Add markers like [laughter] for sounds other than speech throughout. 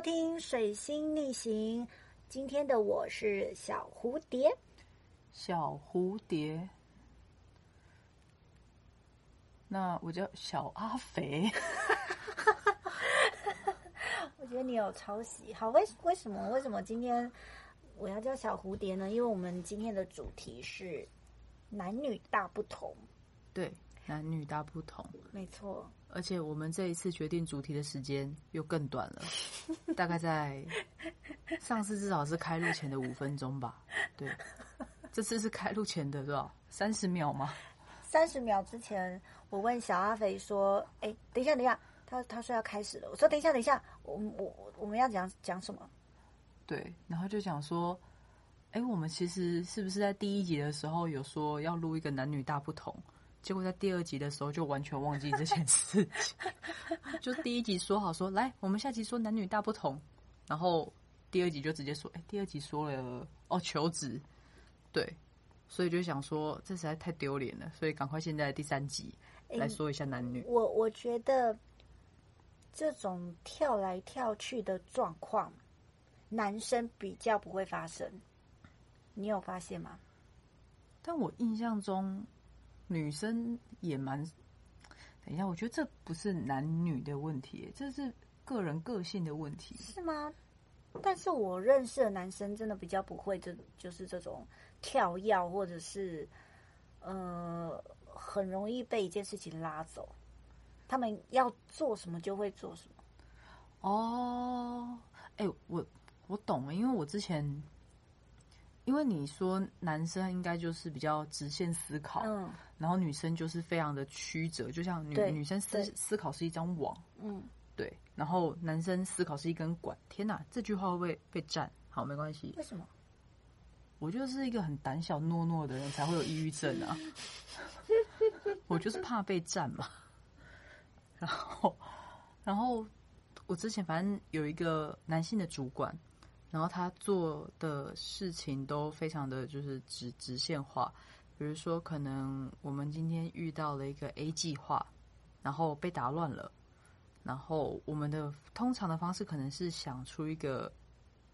收听《水星逆行》，今天的我是小蝴蝶。小蝴蝶，那我叫小阿肥。[laughs] 我觉得你有抄袭，好，为为什么？为什么今天我要叫小蝴蝶呢？因为我们今天的主题是男女大不同。对，男女大不同，没错。而且我们这一次决定主题的时间又更短了，[laughs] 大概在上次至少是开录前的五分钟吧。对，这次是开录前的多少？三十秒吗？三十秒之前，我问小阿肥说：“哎，等一下，等一下。”他他说要开始了。我说：“等一下，等一下，我我我们要讲讲什么？”对，然后就讲说：“哎，我们其实是不是在第一集的时候有说要录一个男女大不同？”结果在第二集的时候就完全忘记这件事情，[laughs] 就第一集说好说来，我们下集说男女大不同，然后第二集就直接说，哎，第二集说了哦求职，对，所以就想说这实在太丢脸了，所以赶快现在第三集来说一下男女。我我觉得这种跳来跳去的状况，男生比较不会发生，你有发现吗？但我印象中。女生也蛮……等一下，我觉得这不是男女的问题，这是个人个性的问题，是吗？但是我认识的男生真的比较不会，这就是这种跳跃，或者是呃，很容易被一件事情拉走。他们要做什么就会做什么。哦，哎，我我懂了，因为我之前。因为你说男生应该就是比较直线思考，嗯，然后女生就是非常的曲折，就像女女生思思考是一张网，嗯，对，然后男生思考是一根管。天哪，这句话会不会被占？好，没关系。为什么？我就是一个很胆小懦弱的人才会有抑郁症啊！[laughs] 我就是怕被占嘛。然后，然后我之前反正有一个男性的主管。然后他做的事情都非常的就是直直线化，比如说可能我们今天遇到了一个 A 计划，然后被打乱了，然后我们的通常的方式可能是想出一个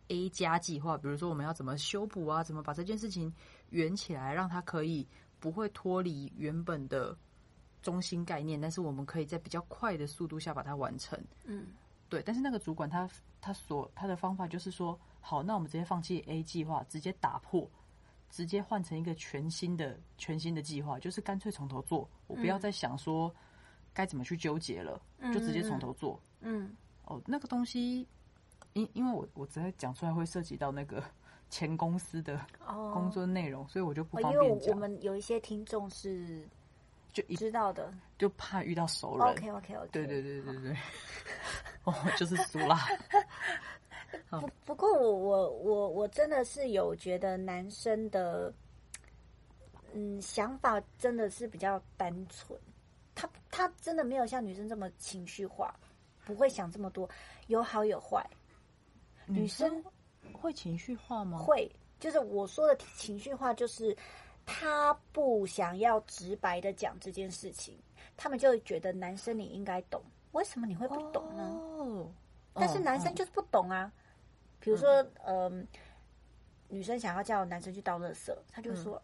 A 加计划，比如说我们要怎么修补啊，怎么把这件事情圆起来，让它可以不会脱离原本的中心概念，但是我们可以在比较快的速度下把它完成。嗯。对，但是那个主管他他所他的方法就是说，好，那我们直接放弃 A 计划，直接打破，直接换成一个全新的全新的计划，就是干脆从头做，我不要再想说该怎么去纠结了，就直接从头做。嗯，哦，那个东西，因因为我我直接讲出来会涉及到那个前公司的工作内容，所以我就不方便讲。我们有一些听众是。就知道的，就怕遇到熟人。OK OK OK。对对对对对。[laughs] 哦，就是俗啦。[laughs] 不不过我我我我真的是有觉得男生的，嗯，想法真的是比较单纯。他他真的没有像女生这么情绪化，不会想这么多，有好有坏。女生会情绪化吗？会，就是我说的情绪化，就是。他不想要直白的讲这件事情，他们就觉得男生你应该懂，为什么你会不懂呢？但是男生就是不懂啊。比如说，嗯，女生想要叫男生去倒垃圾，他就说：“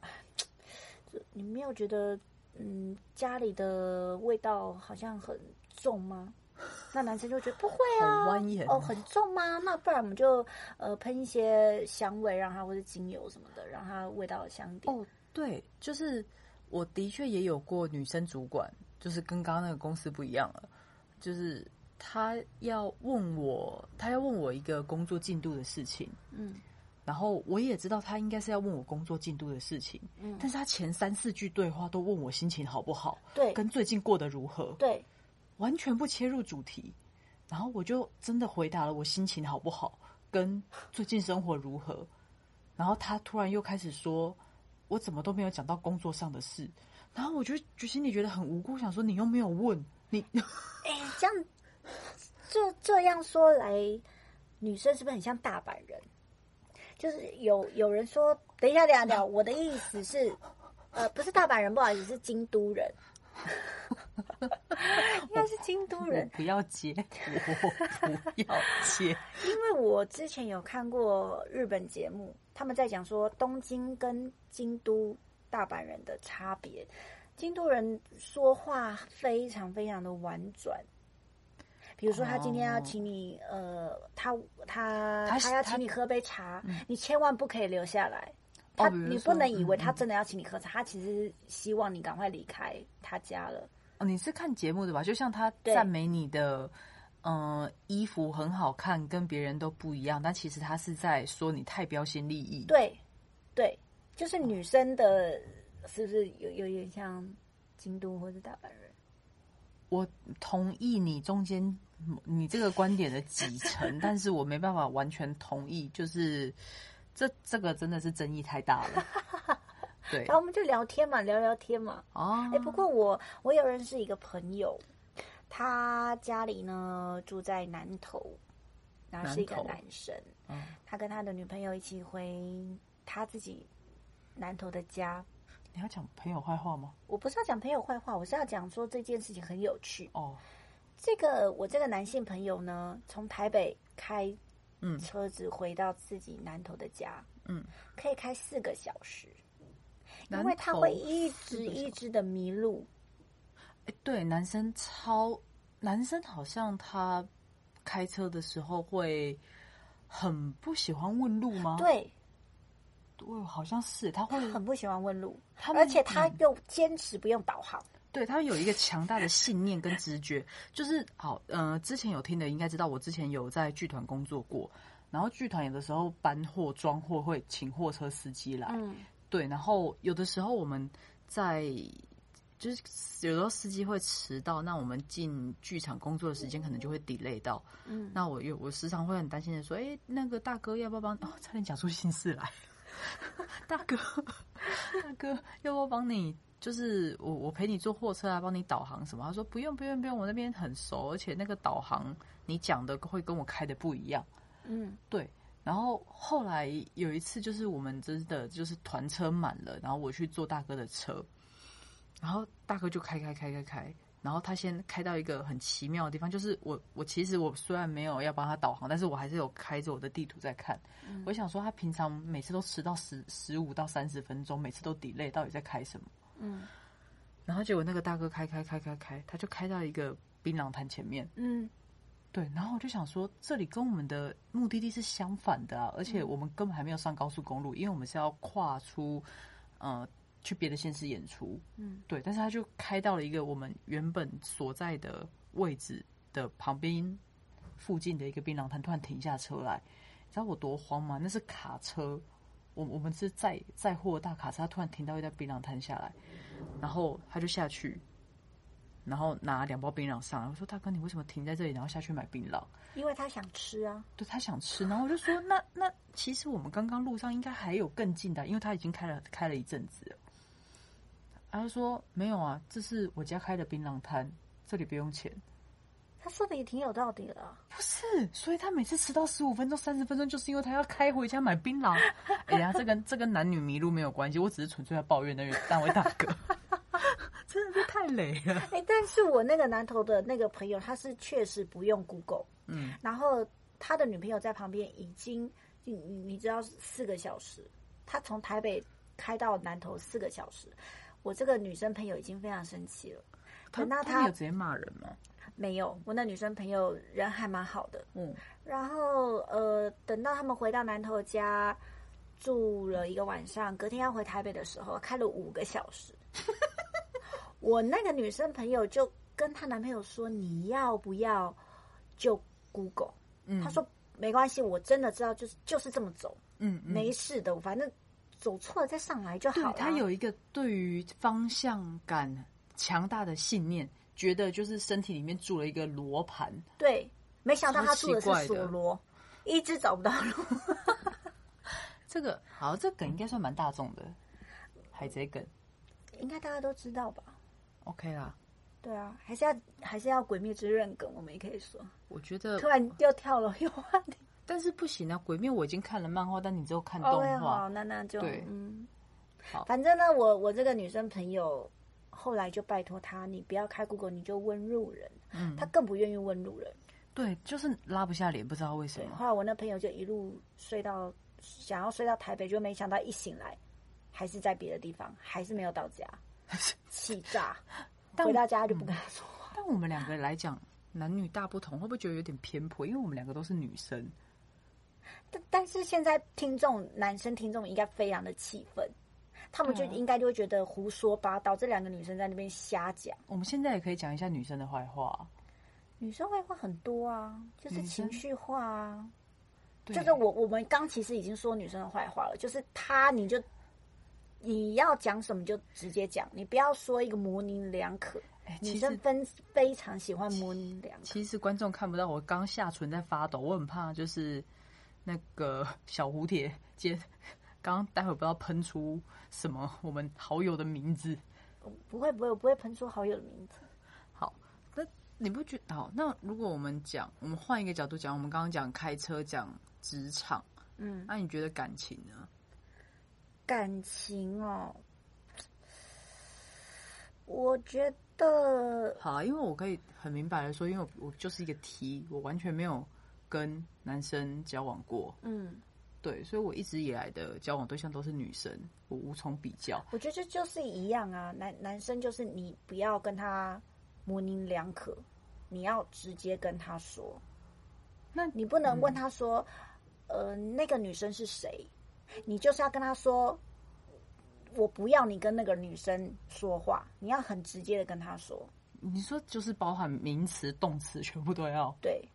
你没有觉得，嗯，家里的味道好像很重吗？”那男生就觉得 [laughs] 不会啊，哦，很重吗？那不然我们就呃喷一些香味，让它或者精油什么的，让它味道香点。哦对，就是我的确也有过女生主管，就是跟刚刚那个公司不一样了，就是他要问我，他要问我一个工作进度的事情，嗯，然后我也知道他应该是要问我工作进度的事情，嗯，但是他前三四句对话都问我心情好不好，对，跟最近过得如何，对，完全不切入主题，然后我就真的回答了我心情好不好，跟最近生活如何，然后他突然又开始说。我怎么都没有讲到工作上的事，然后我就就心里觉得很无辜，想说你又没有问你，哎，这样这这样说来，女生是不是很像大阪人？就是有有人说，等一下，等一下，我的意思是，呃，不是大阪人，不好意思，是京都人。[laughs] 应该是京都人。不要接，我不要接。因为我之前有看过日本节目，他们在讲说东京跟京都、大阪人的差别。京都人说话非常非常的婉转，比如说他今天要请你，呃，他他他要请你喝杯茶，你千万不可以留下来。他你不能以为他真的要请你喝茶，他其实希望你赶快离开他家了。哦，你是看节目的吧？就像他赞美你的，嗯，衣服很好看，跟别人都不一样，但其实他是在说你太标新立异。对，对，就是女生的，是不是有有点像京都或者大阪人？我同意你中间你这个观点的几成，但是我没办法完全同意，就是。这这个真的是争议太大了，[laughs] 对。然后我们就聊天嘛，聊聊天嘛。哦。哎，不过我我有认识一个朋友，他家里呢住在南头，然后是一个男生。嗯。他跟他的女朋友一起回他自己南头的家。你要讲朋友坏话吗？我不是要讲朋友坏话，我是要讲说这件事情很有趣。哦。这个我这个男性朋友呢，从台北开。嗯，车子回到自己南头的家，嗯，可以开四个小时，因为他会一直一直的迷路。哎，对，男生超男生好像他开车的时候会很不喜欢问路吗？对，对，好像是他会很不喜欢问路，而且他又坚持不用导航。[laughs] 对他有一个强大的信念跟直觉，就是好，呃，之前有听的应该知道，我之前有在剧团工作过，然后剧团有的时候搬货装货会请货车司机来，嗯，对，然后有的时候我们在就是有时候司机会迟到，那我们进剧场工作的时间可能就会 delay 到，嗯，那我有我时常会很担心的说，哎，那个大哥要不要帮？哦，差点讲出心事来，[laughs] 大哥，[laughs] 大哥要不要帮你？就是我，我陪你坐货车啊，帮你导航什么？他说不用，不用，不用，我那边很熟，而且那个导航你讲的会跟我开的不一样。嗯，对。然后后来有一次，就是我们真的就是团车满了，然后我去坐大哥的车，然后大哥就开开开开开，然后他先开到一个很奇妙的地方，就是我我其实我虽然没有要帮他导航，但是我还是有开着我的地图在看。我想说他平常每次都迟到十十五到三十分钟，每次都 delay，到底在开什么？嗯，然后结果那个大哥开开开开开，他就开到一个槟榔摊前面。嗯，对，然后我就想说，这里跟我们的目的地是相反的啊，而且我们根本还没有上高速公路，因为我们是要跨出呃去别的县市演出。嗯，对，但是他就开到了一个我们原本所在的位置的旁边附近的一个槟榔摊，突然停下车来，你知道我多慌吗？那是卡车。我我们是载载货大卡车，他突然停到一家槟榔摊下来，然后他就下去，然后拿两包槟榔上来。我说：“大哥，你为什么停在这里，然后下去买槟榔？”因为他想吃啊。对他想吃，然后我就说：“那那其实我们刚刚路上应该还有更近的，因为他已经开了开了一阵子。”他说：“没有啊，这是我家开的槟榔摊，这里不用钱。”他说的也挺有道理的，不是？所以他每次迟到十五分钟、三十分钟，就是因为他要开回家买槟榔。[laughs] 哎呀，这跟这跟男女迷路没有关系，我只是纯粹在抱怨那位那位大哥，[laughs] 真的是太累了。哎，但是我那个南头的那个朋友，他是确实不用 Google，嗯，然后他的女朋友在旁边已经，你你知道四个小时，他从台北开到南头四个小时，我这个女生朋友已经非常生气了。他他有直接骂人吗？没有，我那女生朋友人还蛮好的。嗯，然后呃，等到他们回到南头家住了一个晚上，隔天要回台北的时候，开了五个小时。[laughs] 我那个女生朋友就跟她男朋友说：“你要不要就 Google？” 嗯，他说：“没关系，我真的知道，就是就是这么走。嗯，没事的，反正走错了再上来就好了。”他有一个对于方向感强大的信念。觉得就是身体里面住了一个罗盘，对，没想到他住的是索罗，一直找不到路。[laughs] 这个好，这梗应该算蛮大众的，海贼梗，应该大家都知道吧？OK 啦，对啊，还是要还是要鬼灭之刃梗，我们也可以说。我觉得突然又跳了又话题，但是不行啊！鬼灭我已经看了漫画，但你只有看动画，那那就对嗯，好，反正呢，我我这个女生朋友。后来就拜托他，你不要开 Google，你就问路人。嗯，他更不愿意问路人。对，就是拉不下脸，不知道为什么。后来我那朋友就一路睡到想要睡到台北，就没想到一醒来还是在别的地方，还是没有到家，[laughs] 气炸。回到家就不跟他说话。但我们两个来讲，男女大不同，会不会觉得有点偏颇？因为我们两个都是女生。但但是现在听众男生听众应该非常的气愤，他们就应该就会觉得胡说八道，这两个女生在那边瞎讲。我们现在也可以讲一下女生的坏话。女生坏话很多啊，就是情绪化啊。就是我我们刚其实已经说女生的坏话了，就是她你就你要讲什么就直接讲，你不要说一个模棱两可。女生分非常喜欢模棱两可。其实观众看不到我刚下唇在发抖，我很怕就是。那个小蝴蝶接，刚刚待会不知道喷出什么我们好友的名字，不会不会我不会喷出好友的名字。好，那你不觉得好？那如果我们讲，我们换一个角度讲，我们刚刚讲开车讲职场，嗯，那你觉得感情呢？感情哦，我觉得好，因为我可以很明白的说，因为我就是一个 T，我完全没有。跟男生交往过，嗯，对，所以我一直以来的交往对象都是女生，我无从比较。我觉得这就是一样啊，男男生就是你不要跟他模棱两可，你要直接跟他说。那你不能问他说，呃，那个女生是谁？你就是要跟他说，我不要你跟那个女生说话，你要很直接的跟他说。你说就是包含名词、动词，全部都要对。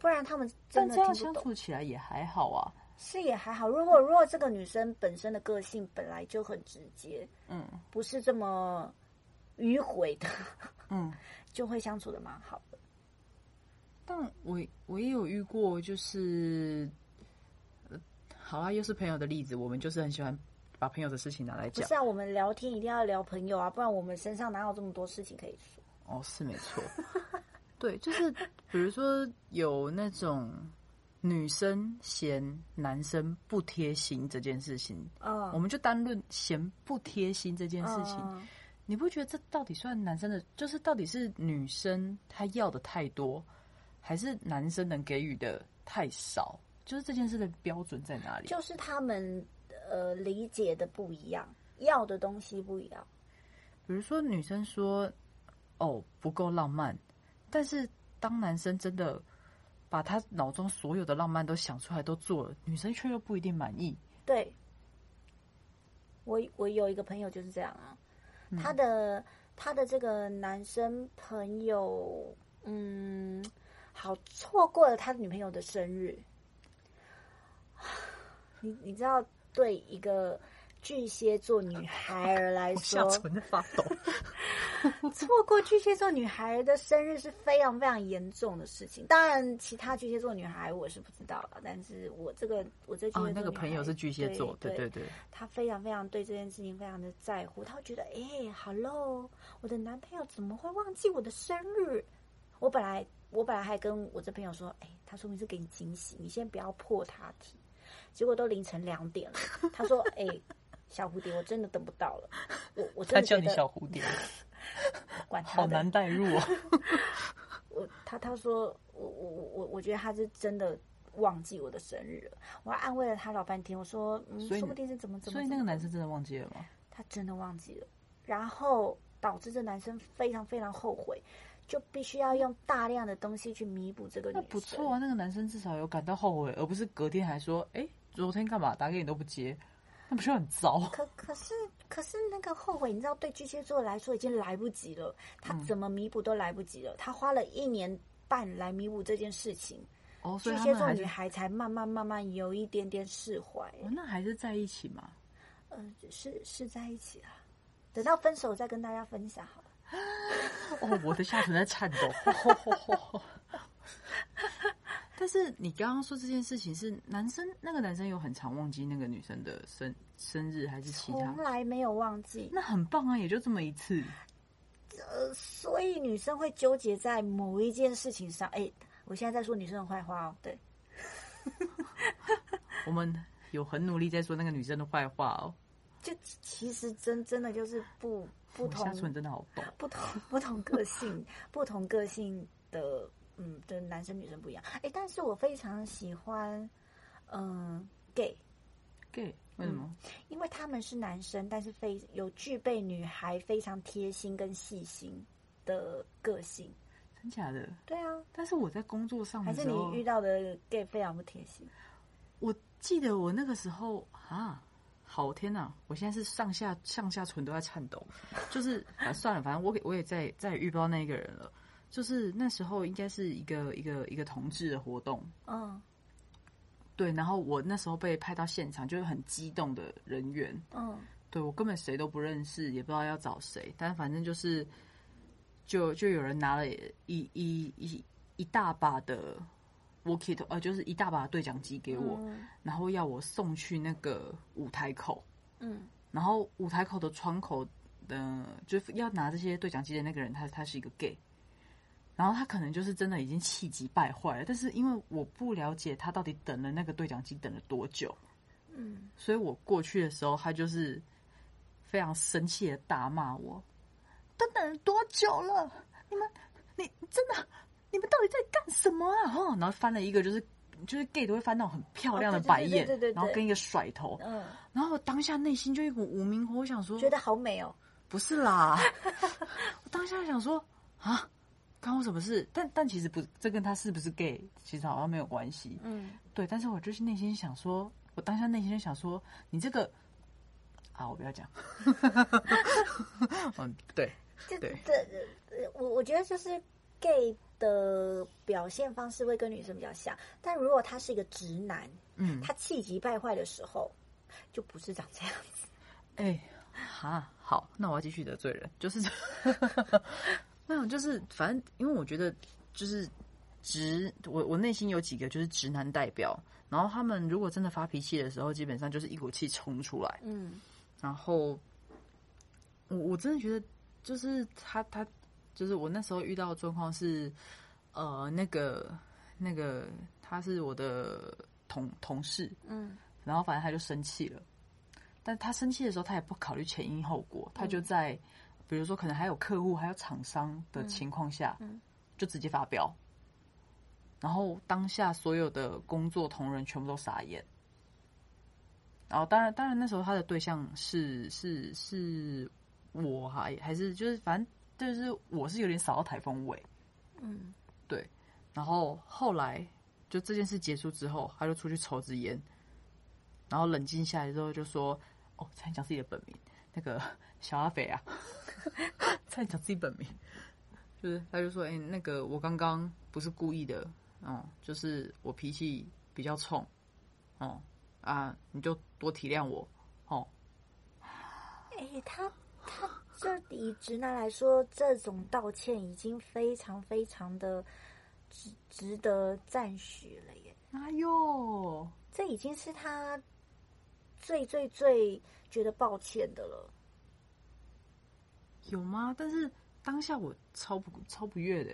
不然他们真的这样相处起来也还好啊，是也还好。如果如果这个女生本身的个性本来就很直接，嗯，不是这么迂回的，嗯，[laughs] 就会相处的蛮好的。但我我也有遇过，就是，好啊，又是朋友的例子。我们就是很喜欢把朋友的事情拿来讲。是啊，我们聊天一定要聊朋友啊，不然我们身上哪有这么多事情可以说？哦，是没错。[laughs] 对，就是比如说有那种女生嫌男生不贴心这件事情，嗯，我们就单论嫌不贴心这件事情，你不觉得这到底算男生的？就是到底是女生她要的太多，还是男生能给予的太少？就是这件事的标准在哪里？就是他们呃理解的不一样，要的东西不一样。比如说女生说：“哦，不够浪漫。”但是，当男生真的把他脑中所有的浪漫都想出来都做了，女生却又不一定满意。对，我我有一个朋友就是这样啊，他的他的这个男生朋友，嗯，好错过了他女朋友的生日。[sighs] 你你知道，对一个。巨蟹座女孩儿来说，发抖。[laughs] 错过巨蟹座女孩的生日是非常非常严重的事情。当然，其他巨蟹座女孩我是不知道了，但是我这个我这巨蟹座那个朋友是巨蟹座，对对对，他非常非常对这件事情非常的在乎。他会觉得，哎，Hello，我的男朋友怎么会忘记我的生日？我本来我本来还跟我这朋友说，哎，他说明是给你惊喜，你先不要破他题。结果都凌晨两点了，他说，哎。小蝴蝶，我真的等不到了。我我真的他叫你小蝴蝶，[laughs] 管他好难代入啊。我他他说我我我我觉得他是真的忘记我的生日了。我还安慰了他老半天，我说嗯，说不定是怎么怎么。所以那个男生真的忘记了吗？他真的忘记了，然后导致这男生非常非常后悔，就必须要用大量的东西去弥补这个。那不错啊，那个男生至少有感到后悔，而不是隔天还说，哎，昨天干嘛打给你都不接。那不是很糟？可可是可是那个后悔，你知道，对巨蟹座来说已经来不及了。他怎么弥补都来不及了。他花了一年半来弥补这件事情。哦，巨蟹座女孩才慢慢慢慢有一点点释怀。那还是在一起吗？嗯，是是在一起啊。等到分手再跟大家分享好了。哦，我的下唇在颤抖。[laughs] 但是你刚刚说这件事情是男生，那个男生有很常忘记那个女生的生生日还是其他？从来没有忘记，那很棒啊，也就这么一次。呃，所以女生会纠结在某一件事情上。哎，我现在在说女生的坏话哦，对。[laughs] 我们有很努力在说那个女生的坏话哦。就其实真真的就是不不同，下唇真的好懂，不同不同个性，不同个性的嗯的男生女生不一样。哎，但是我非常喜欢嗯 gay gay 为什么？因为他们是男生，但是非有具备女孩非常贴心跟细心的个性。真假的？对啊。但是我在工作上还是你遇到的 gay 非常不贴心。我记得我那个时候啊。好天呐！我现在是上下上下唇都在颤抖，就是啊算了，反正我我也再再遇不到那个人了。就是那时候应该是一个一个一个同志的活动，嗯，对。然后我那时候被派到现场，就是很激动的人员，嗯，对我根本谁都不认识，也不知道要找谁，但反正就是就就有人拿了一一一一大把的。我 k i t 呃，就是一大把对讲机给我，然后要我送去那个舞台口，嗯，然后舞台口的窗口的，就是要拿这些对讲机的那个人，他他是一个 gay，然后他可能就是真的已经气急败坏了，但是因为我不了解他到底等了那个对讲机等了多久，嗯，所以我过去的时候，他就是非常生气的大骂我，都等了多久了？你们，你真的？你们到底在干什么啊？哈，然后翻了一个，就是就是 gay 都会翻那种很漂亮的白眼，然后跟一个甩头，嗯，然后我当下内心就一股无名火，我想说，觉得好美哦，不是啦，[laughs] 我当下想说啊，关我什么事？但但其实不，这跟他是不是 gay 其实好像没有关系，嗯，对，但是我就是内心想说，我当下内心就想说，你这个啊，我不要讲，[laughs] 嗯，对，对，这我我觉得就是 gay。的表现方式会跟女生比较像，但如果他是一个直男，嗯，他气急败坏的时候，就不是长这样子。哎，哈，好，那我要继续得罪人，就是没有，就是反正因为我觉得就是直，我我内心有几个就是直男代表，然后他们如果真的发脾气的时候，基本上就是一股气冲出来，嗯，然后我我真的觉得就是他他。就是我那时候遇到的状况是，呃，那个那个他是我的同同事，嗯，然后反正他就生气了，但他生气的时候，他也不考虑前因后果，他就在比如说可能还有客户还有厂商的情况下，嗯，就直接发飙，然后当下所有的工作同仁全部都傻眼，然后当然当然那时候他的对象是是是我还还是就是反正。就是我是有点扫到台风尾，嗯，对，然后后来就这件事结束之后，他就出去抽支烟，然后冷静下来之后就说：“哦，差点讲自己的本名，那个小阿肥啊，[laughs] 差点讲自己本名，就是他就说：哎，那个我刚刚不是故意的，嗯，就是我脾气比较冲，哦啊，你就多体谅我，哦。”哎，他他。这以直男来说，这种道歉已经非常非常的值值得赞许了耶！哎呦，这已经是他最最最觉得抱歉的了。有吗？但是当下我超不超不悦的。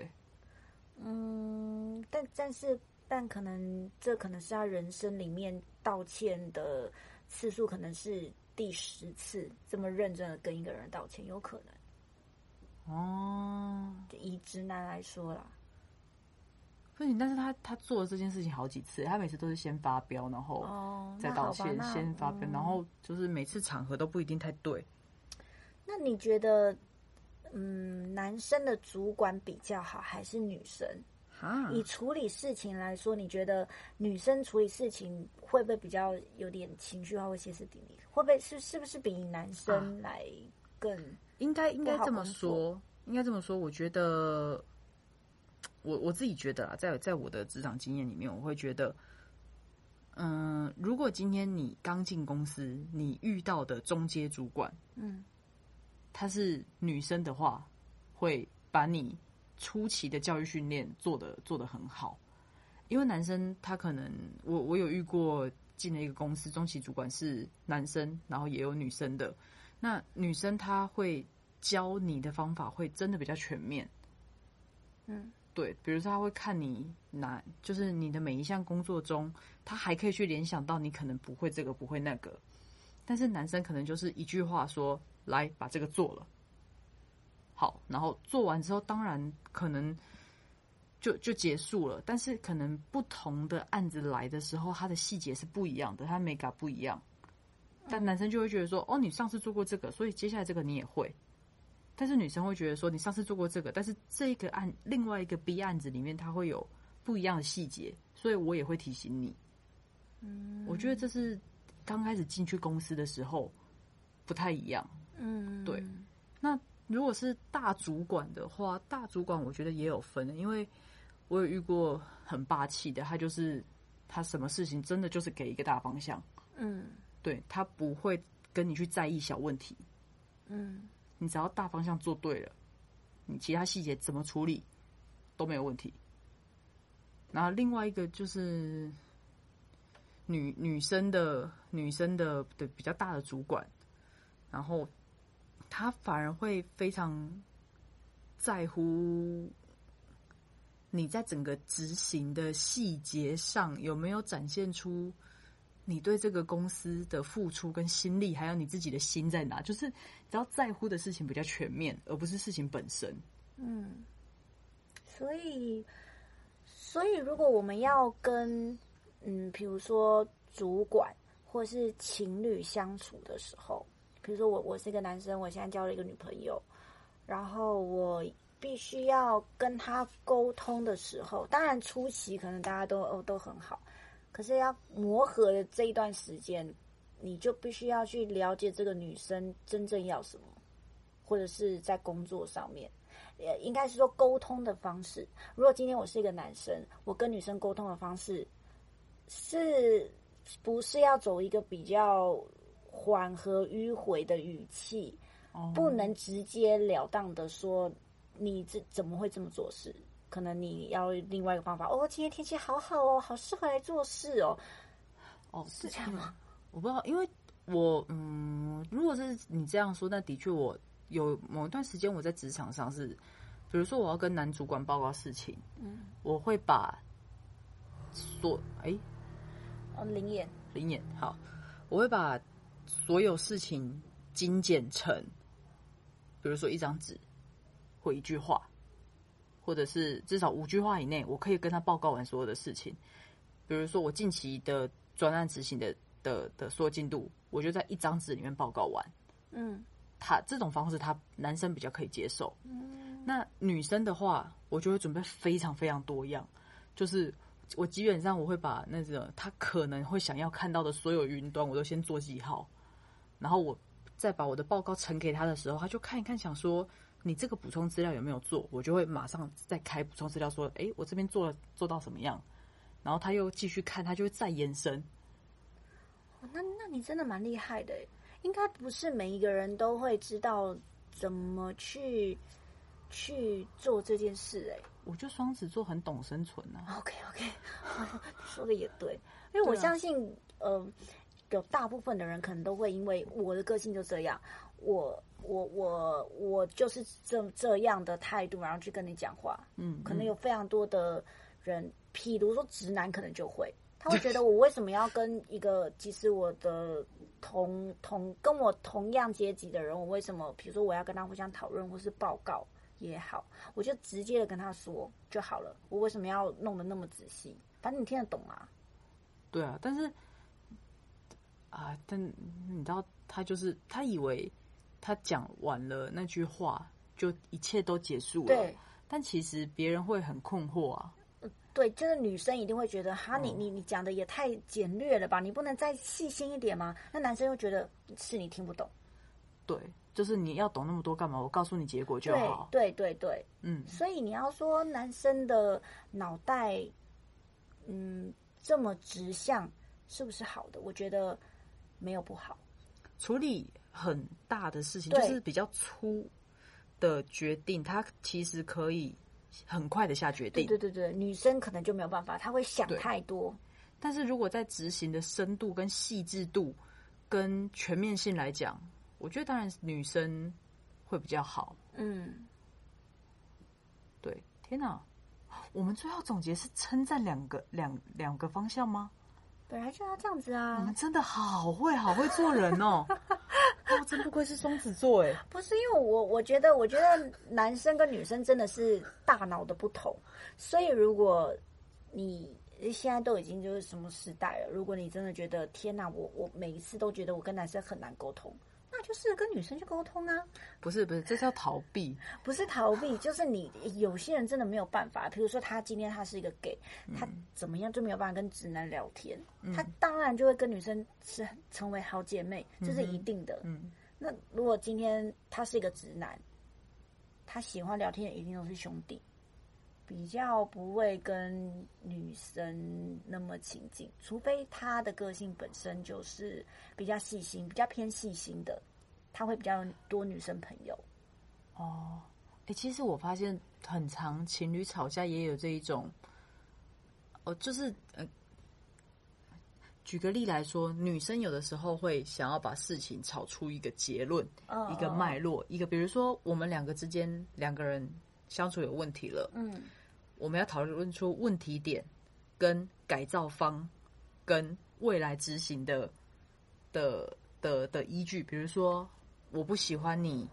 嗯，但但是但可能这可能是他人生里面道歉的次数，可能是。第十次这么认真的跟一个人道歉，有可能哦。以直男来说啦，不行。但是他他做了这件事情好几次，他每次都是先发飙，然后再道歉，先发飙，然后就是每次场合都不一定太对。那你觉得，嗯，男生的主管比较好，还是女生？以处理事情来说，你觉得女生处理事情会不会比较有点情绪化或歇斯底里？会不会是是不是比男生来更？应该应该这么说，应该这么说。我觉得，我我自己觉得啊，在在我的职场经验里面，我会觉得，嗯，如果今天你刚进公司，你遇到的中阶主管，嗯，她是女生的话，会把你。初期的教育训练做的做的很好，因为男生他可能我我有遇过进了一个公司，中期主管是男生，然后也有女生的。那女生她会教你的方法会真的比较全面，嗯，对，比如说他会看你哪，就是你的每一项工作中，他还可以去联想到你可能不会这个不会那个，但是男生可能就是一句话说：“来，把这个做了。”好，然后做完之后，当然可能就就结束了。但是可能不同的案子来的时候，它的细节是不一样的，它美感不一样。但男生就会觉得说：“哦，你上次做过这个，所以接下来这个你也会。”但是女生会觉得说：“你上次做过这个，但是这个案另外一个 B 案子里面，它会有不一样的细节，所以我也会提醒你。”嗯，我觉得这是刚开始进去公司的时候不太一样。嗯，对，那。如果是大主管的话，大主管我觉得也有分的，因为我有遇过很霸气的，他就是他什么事情真的就是给一个大方向，嗯，对他不会跟你去在意小问题，嗯，你只要大方向做对了，你其他细节怎么处理都没有问题。然后另外一个就是女女生的女生的的比较大的主管，然后。他反而会非常在乎你在整个执行的细节上有没有展现出你对这个公司的付出跟心力，还有你自己的心在哪。就是只要在乎的事情比较全面，而不是事情本身。嗯，所以，所以如果我们要跟嗯，比如说主管或是情侣相处的时候。比如说我我是一个男生，我现在交了一个女朋友，然后我必须要跟他沟通的时候，当然初期可能大家都哦都很好，可是要磨合的这一段时间，你就必须要去了解这个女生真正要什么，或者是在工作上面，呃，应该是说沟通的方式。如果今天我是一个男生，我跟女生沟通的方式，是不是要走一个比较？缓和迂回的语气，不能直截了当的说你这怎么会这么做事？可能你要另外一个方法。哦，今天天气好好哦，好适合来做事哦。哦，是这样吗？我不知道，因为我嗯，如果是你这样说，那的确我有某一段时间我在职场上是，比如说我要跟男主管报告事情，嗯，我会把说哎，哦，灵眼，灵眼，好，我会把。所有事情精简成，比如说一张纸或一句话，或者是至少五句话以内，我可以跟他报告完所有的事情。比如说我近期的专案执行的的的所有进度，我就在一张纸里面报告完。嗯，他这种方式，他男生比较可以接受。嗯，那女生的话，我就会准备非常非常多样，就是。我基本上我会把那个他可能会想要看到的所有云端，我都先做记号，然后我再把我的报告呈给他的时候，他就看一看，想说你这个补充资料有没有做，我就会马上再开补充资料，说哎，我这边做了做到什么样，然后他又继续看，他就会再延伸。那那你真的蛮厉害的，应该不是每一个人都会知道怎么去去做这件事哎。我觉得双子座很懂生存呢。OK OK，[laughs] 说的也对，因为我相信，呃，有大部分的人可能都会因为我的个性就这样，我我我我就是这这样的态度，然后去跟你讲话。嗯，可能有非常多的人，譬如说直男，可能就会他会觉得 [laughs] 我为什么要跟一个即使我的同同跟我同样阶级的人，我为什么，比如说我要跟他互相讨论或是报告？也好，我就直接的跟他说就好了。我为什么要弄得那么仔细？反正你听得懂啊。对啊，但是啊，但你知道，他就是他以为他讲完了那句话，就一切都结束了。对。但其实别人会很困惑啊。对，就是女生一定会觉得，哈，你你你讲的也太简略了吧？你不能再细心一点吗？那男生又觉得是你听不懂。对。就是你要懂那么多干嘛？我告诉你结果就好。对对对，嗯。所以你要说男生的脑袋，嗯，这么直向是不是好的？我觉得没有不好。处理很大的事情，就是比较粗的决定，他其实可以很快的下决定。对对对，女生可能就没有办法，她会想太多。但是如果在执行的深度、跟细致度、跟全面性来讲，我觉得当然女生会比较好。嗯，对，天哪！我们最后总结是称赞两个两两个方向吗？本来就要这样子啊！你们真的好会，好会做人哦！[laughs] 哦，真不愧是双子座哎。不是因为我，我觉得，我觉得男生跟女生真的是大脑的不同，所以如果你现在都已经就是什么时代了，如果你真的觉得天哪，我我每一次都觉得我跟男生很难沟通。那就是跟女生去沟通啊，不是不是，这叫逃避，[laughs] 不是逃避，就是你有些人真的没有办法，比如说他今天他是一个 gay，他怎么样就没有办法跟直男聊天，他当然就会跟女生是成为好姐妹，这是一定的。嗯，那如果今天他是一个直男，他喜欢聊天的一定都是兄弟。比较不会跟女生那么亲近，除非他的个性本身就是比较细心、比较偏细心的，他会比较多女生朋友。哦，哎，其实我发现很长情侣吵架也有这一种，哦，就是呃，举个例来说，女生有的时候会想要把事情吵出一个结论，一个脉络，一个比如说我们两个之间两个人相处有问题了，嗯。我们要讨论出问题点、跟改造方、跟未来执行的的的的依据。比如说，我不喜欢你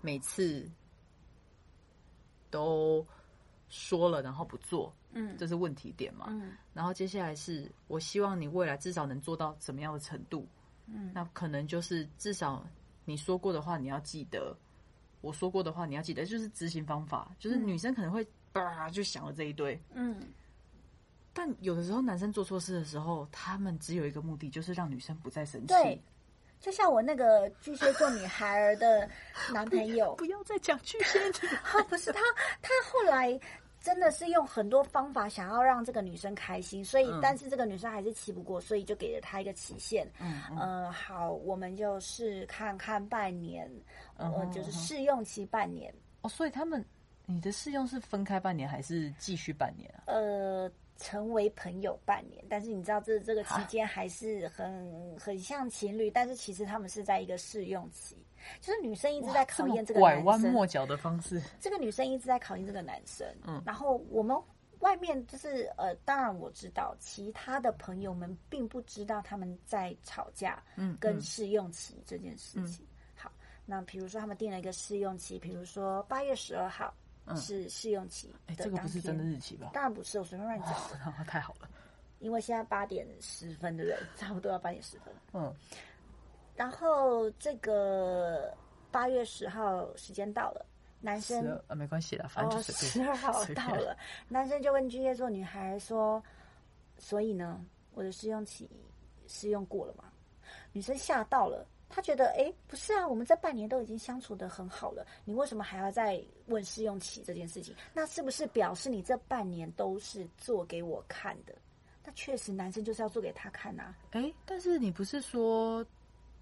每次都说了然后不做，嗯，这是问题点嘛。嗯，然后接下来是我希望你未来至少能做到什么样的程度？嗯，那可能就是至少你说过的话你要记得，我说过的话你要记得，就是执行方法。就是女生可能会。啊，就想了这一堆。嗯，但有的时候男生做错事的时候，他们只有一个目的，就是让女生不再生气。对，就像我那个巨蟹座女孩儿的男朋友，[laughs] 不要再讲巨蟹座。[laughs] 不是他，他后来真的是用很多方法想要让这个女生开心，所以但是这个女生还是气不过，所以就给了她一个期限。嗯嗯，好，我们就试看看半年，呃，就是试用期半年。哦，所以他们。你的试用是分开半年还是继续半年啊？呃，成为朋友半年，但是你知道这这个期间还是很很像情侣，但是其实他们是在一个试用期，就是女生一直在考验这个拐弯抹角的方式。[laughs] 这个女生一直在考验这个男生，嗯，然后我们外面就是呃，当然我知道其他的朋友们并不知道他们在吵架，嗯，跟试用期这件事情。好，那比如说他们定了一个试用期，比如说八月十二号。是试用期，哎，这个不是真的日期吧？当然不是，我随便乱讲的。太好了，因为现在八点十分，对不对？差不多要八点十分。嗯，然后这个八月十号时间到了，男生呃没关系的，反正就是十二号到了，男生就问巨蟹座女孩说：“所以呢，我的试用期试用过了吗？”女生吓到了。她觉得，哎，不是啊，我们这半年都已经相处的很好了，你为什么还要再问试用期这件事情？那是不是表示你这半年都是做给我看的？那确实，男生就是要做给他看呐。哎，但是你不是说？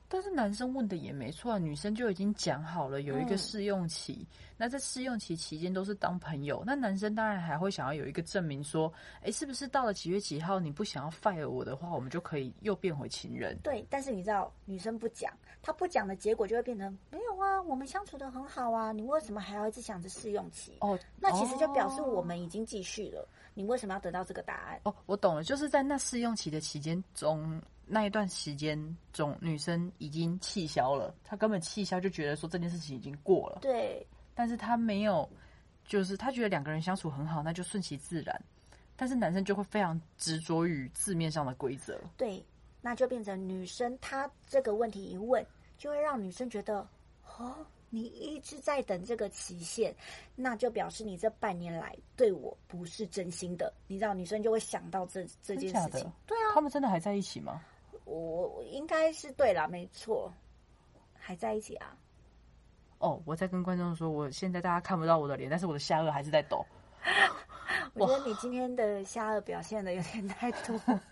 但是男生问的也没错，女生就已经讲好了有一个试用期。那在试用期期间都是当朋友，那男生当然还会想要有一个证明，说，哎，是不是到了几月几号你不想要 fire 我的话，我们就可以又变回情人？对，但是你知道，女生不讲，她不讲的结果就会变成没有啊，我们相处的很好啊，你为什么还要一直想着试用期？哦，那其实就表示我们已经继续了，你为什么要得到这个答案？哦，我懂了，就是在那试用期的期间中。那一段时间中，女生已经气消了，她根本气消就觉得说这件事情已经过了。对，但是她没有，就是她觉得两个人相处很好，那就顺其自然。但是男生就会非常执着于字面上的规则。对，那就变成女生她这个问题一问，就会让女生觉得，哦，你一直在等这个期限，那就表示你这半年来对我不是真心的。你知道，女生就会想到这这件事情。对啊，他们真的还在一起吗？我我应该是对了，没错，还在一起啊。哦，我在跟观众说，我现在大家看不到我的脸，但是我的下颚还是在抖。[laughs] 我觉得你今天的下颚表现的有点太多，[laughs]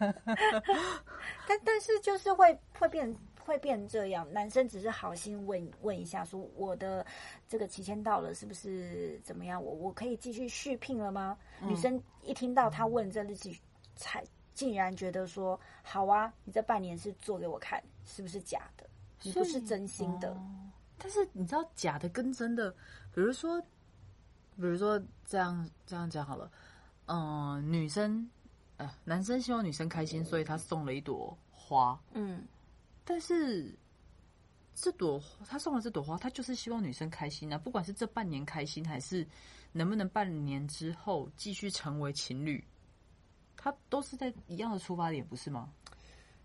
但但是就是会会变会变这样。男生只是好心问问一下，说我的这个期限到了，是不是怎么样？我我可以继续续聘了吗？女生一听到他问这日期，才。竟然觉得说好啊，你这半年是做给我看，是不是假的？你不是真心的。但是你知道假的跟真的，比如说，比如说这样这样讲好了，嗯，女生呃，男生希望女生开心，所以他送了一朵花。嗯，但是这朵他送了这朵花，他就是希望女生开心啊，不管是这半年开心，还是能不能半年之后继续成为情侣，他都是在一样的出发点，不是吗？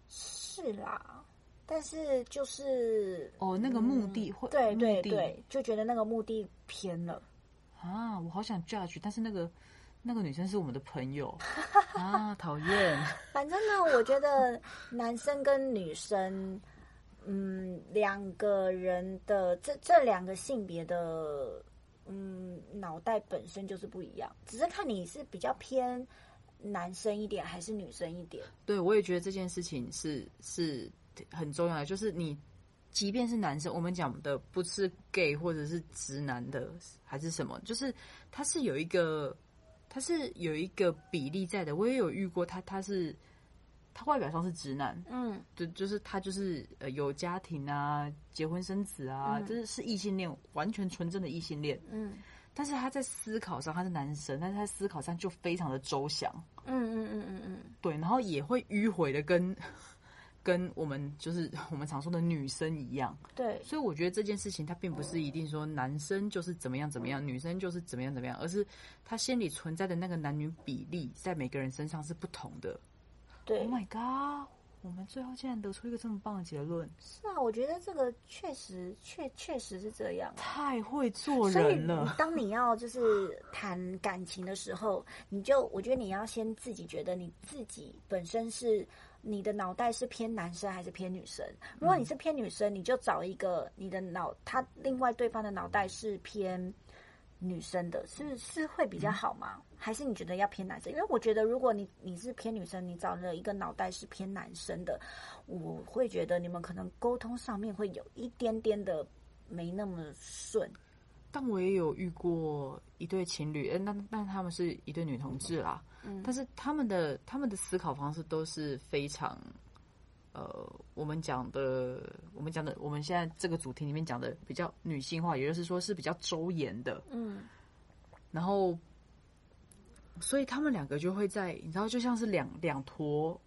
是啦，但是就是哦，那个目的会对对对，就觉得那个目的偏了。啊，我好想 judge，但是那个那个女生是我们的朋友 [laughs] 啊，讨厌。反正呢，我觉得男生跟女生，嗯，两个人的这这两个性别的，嗯，脑袋本身就是不一样，只是看你是比较偏男生一点还是女生一点。对，我也觉得这件事情是是很重要的，就是你即便是男生，我们讲的不是 gay 或者是直男的还是什么，就是他是有一个他是有一个比例在的。我也有遇过他，他是他外表上是直男，嗯对，就是他就是呃有家庭啊，结婚生子啊，嗯就是是异性恋，完全纯正的异性恋。嗯但是他在思考上，他是男生，但是他思考上就非常的周详。嗯嗯嗯嗯嗯，对，然后也会迂回的跟 [laughs] 跟我们就是我们常说的女生一样，对，所以我觉得这件事情它并不是一定说男生就是怎么样怎么样，女生就是怎么样怎么样，而是他心里存在的那个男女比例在每个人身上是不同的。对 Oh my god！我们最后竟然得出一个这么棒的结论，是啊，我觉得这个确实确确实是这样。太会做人了。当你要就是谈感情的时候，你就我觉得你要先自己觉得你自己本身是你的脑袋是偏男生还是偏女生。如果你是偏女生，你就找一个你的脑，他另外对方的脑袋是偏女生的，是是会比较好吗？还是你觉得要偏男生？因为我觉得如果你你是偏女生，你找了一个脑袋是偏男生的，我会觉得你们可能沟通上面会有一点点的没那么顺。但我也有遇过一对情侣，呃，那那他们是一对女同志啦，嗯但是他们的他们的思考方式都是非常，呃，我们讲的，我们讲的，我们现在这个主题里面讲的比较女性化，也就是说是比较周延的，嗯然后，所以他们两个就会在，你知道，就像是两两坨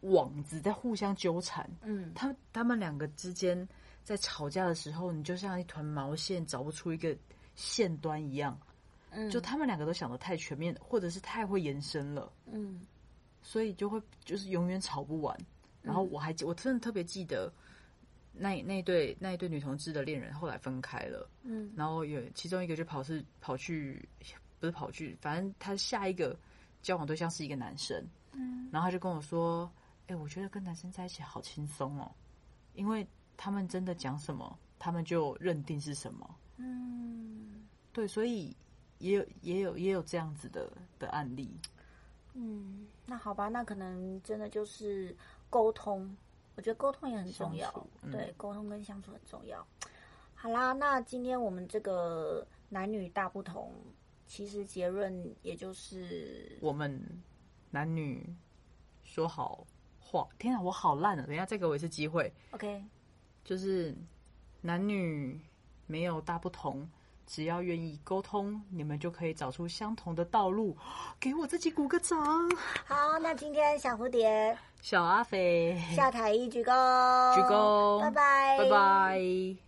网子在互相纠缠，嗯。他他们两个之间在吵架的时候，你就像一团毛线找不出一个线端一样，嗯，就他们两个都想的太全面，或者是太会延伸了，嗯。所以就会就是永远吵不完。然后我还记我真的特别记得那那一对那一对女同志的恋人后来分开了，嗯。然后有其中一个就跑是跑去不是跑去，反正他下一个交往对象是一个男生，嗯然后他就跟我说：“哎、我觉得跟男生在一起好轻松哦，因为他们真的讲什么，他们就认定是什么。嗯对，所以也有也有也有这样子的的案例。嗯，那好吧，那可能真的就是沟通，我觉得沟通也很重要，嗯对，沟通跟相处很重要。好啦，那今天我们这个男女大不同，其实结论也就是我们男女说好话，天啊，我好烂啊！等一下再给我一次机会，OK，就是男女没有大不同。只要愿意沟通，你们就可以找出相同的道路。[gasps] 给我自己鼓个掌，好，那今天小蝴蝶小阿肥，下台一鞠躬，鞠躬拜拜，拜拜。